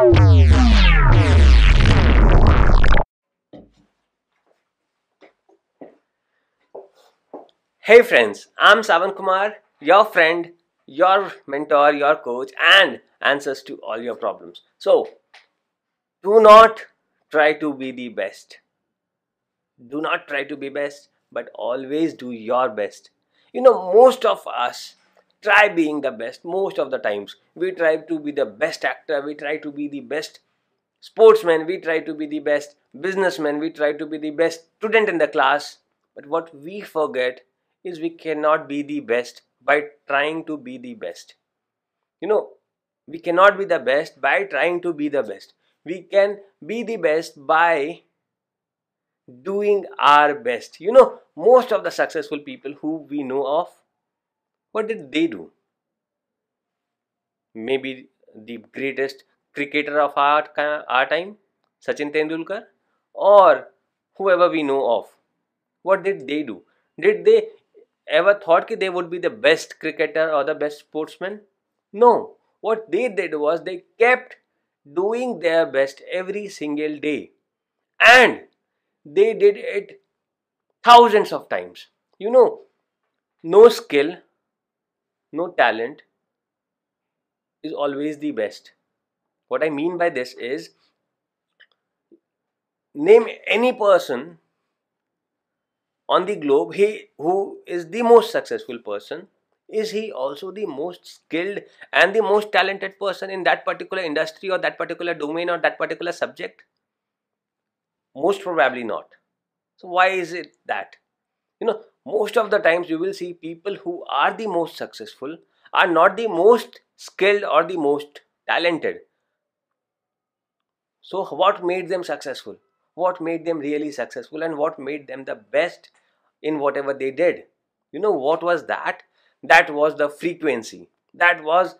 Hey friends, I'm Savan Kumar, your friend, your mentor, your coach, and answers to all your problems. So, do not try to be the best. Do not try to be best, but always do your best. You know, most of us try being the best most of the times. We try to be the best actor, we try to be the best sportsman, we try to be the best businessman, we try to be the best student in the class. But what we forget is we cannot be the best by trying to be the best. You know, we cannot be the best by trying to be the best. We can be the best by doing our best. You know, most of the successful people who we know of, what did they do? Maybe the greatest cricketer of our, our time, Sachin Tendulkar, or whoever we know of. What did they do? Did they ever thought that they would be the best cricketer or the best sportsman? No. What they did was they kept doing their best every single day. And they did it thousands of times. You know, no skill, no talent is always the best. What I mean by this is name any person on the globe he who is the most successful person. Is he also the most skilled and the most talented person in that particular industry or that particular domain or that particular subject? Most probably not. So why is it that? You know most of the times you will see people who are the most successful are not the most skilled or the most talented so what made them successful what made them really successful and what made them the best in whatever they did. You know what was that? That was the frequency. That was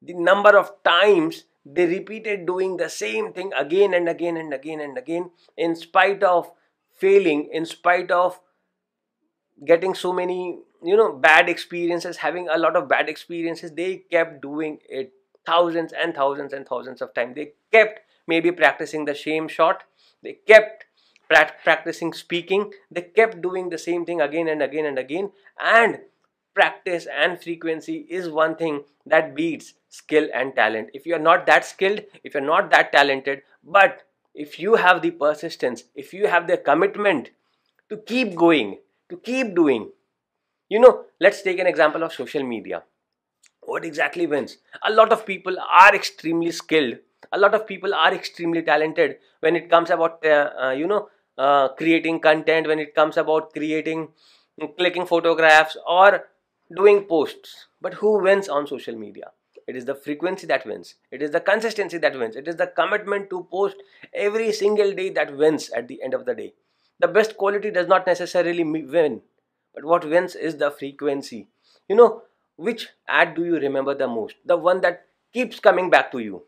the number of times they repeated doing the same thing again and again and again and again in spite of failing, in spite of getting so many you know bad experiences having a lot of bad experiences they kept doing it thousands and thousands and thousands of times. They kept maybe practicing the same shot. They kept practicing speaking. They kept doing the same thing again and again and again. And practice and frequency is one thing that beats skill and talent. If you are not that skilled if you're not that talented but if you have the persistence if you have the commitment to keep going to keep doing. You know let's take an example of social media. What exactly wins? A lot of people are extremely skilled. A lot of people are extremely talented when it comes about uh, uh, you know uh, creating content when it comes about creating clicking photographs or doing posts. But who wins on social media? It is the frequency that wins. It is the consistency that wins. It is the commitment to post every single day that wins at the end of the day the best quality does not necessarily win but what wins is the frequency you know which ad do you remember the most the one that keeps coming back to you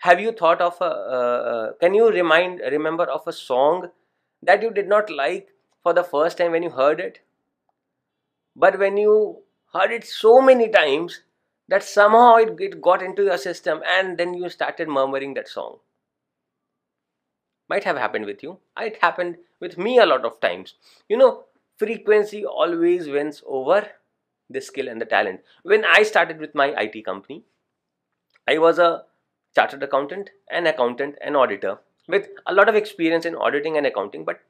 have you thought of a uh, can you remind remember of a song that you did not like for the first time when you heard it. But when you heard it so many times that somehow it, it got into your system and then you started murmuring that song. Might have happened with you. It happened with me a lot of times. You know, frequency always wins over the skill and the talent. When I started with my IT company, I was a chartered accountant, an accountant, an auditor with a lot of experience in auditing and accounting, but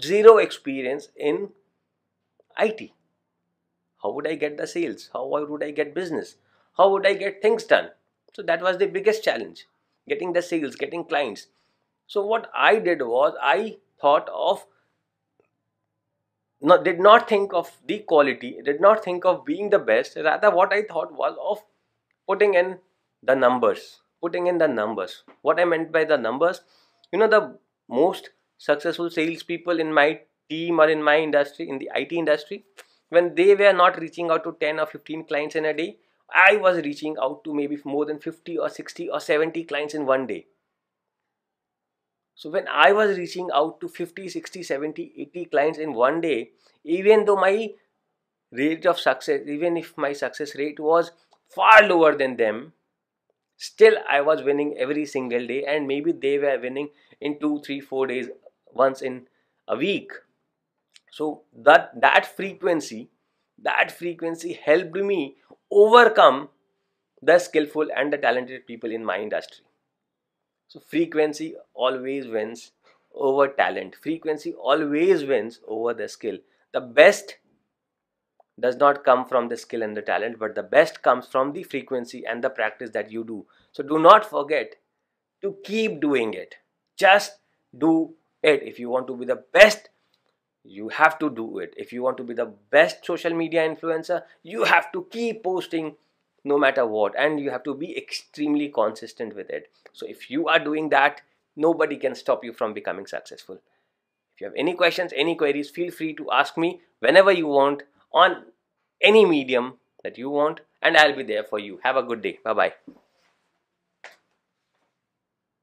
zero experience in IT. How would I get the sales? How would I get business? How would I get things done? So that was the biggest challenge getting the sales, getting clients. So what I did was I thought of did not think of the quality, did not think of being the best. Rather, what I thought was of putting in the numbers, putting in the numbers. What I meant by the numbers, you know the most successful salespeople in my team or in my industry in the IT industry when they were not reaching out to 10 or 15 clients in a day I was reaching out to maybe more than 50 or 60 or 70 clients in one day so when I was reaching out to 50 60 70 80 clients in one day even though my rate of success even if my success rate was far lower than them still i was winning every single day and maybe they were winning in two three four days once in a week. So that that frequency that frequency helped me overcome the skillful and the talented people in my industry so frequency always wins over talent. Frequency always wins over the skill. The best does not come from the skill and the talent but the best comes from the frequency and the practice that you do. So do not forget to keep doing it. Just do it. If you want to be the best you have to do it. If you want to be the best social media influencer you have to keep posting no matter what and you have to be extremely consistent with it. So if you are doing that nobody can stop you from becoming successful. If you have any questions any queries feel free to ask me whenever you want on any medium that you want and i'll be there for you. Have a good day. Bye bye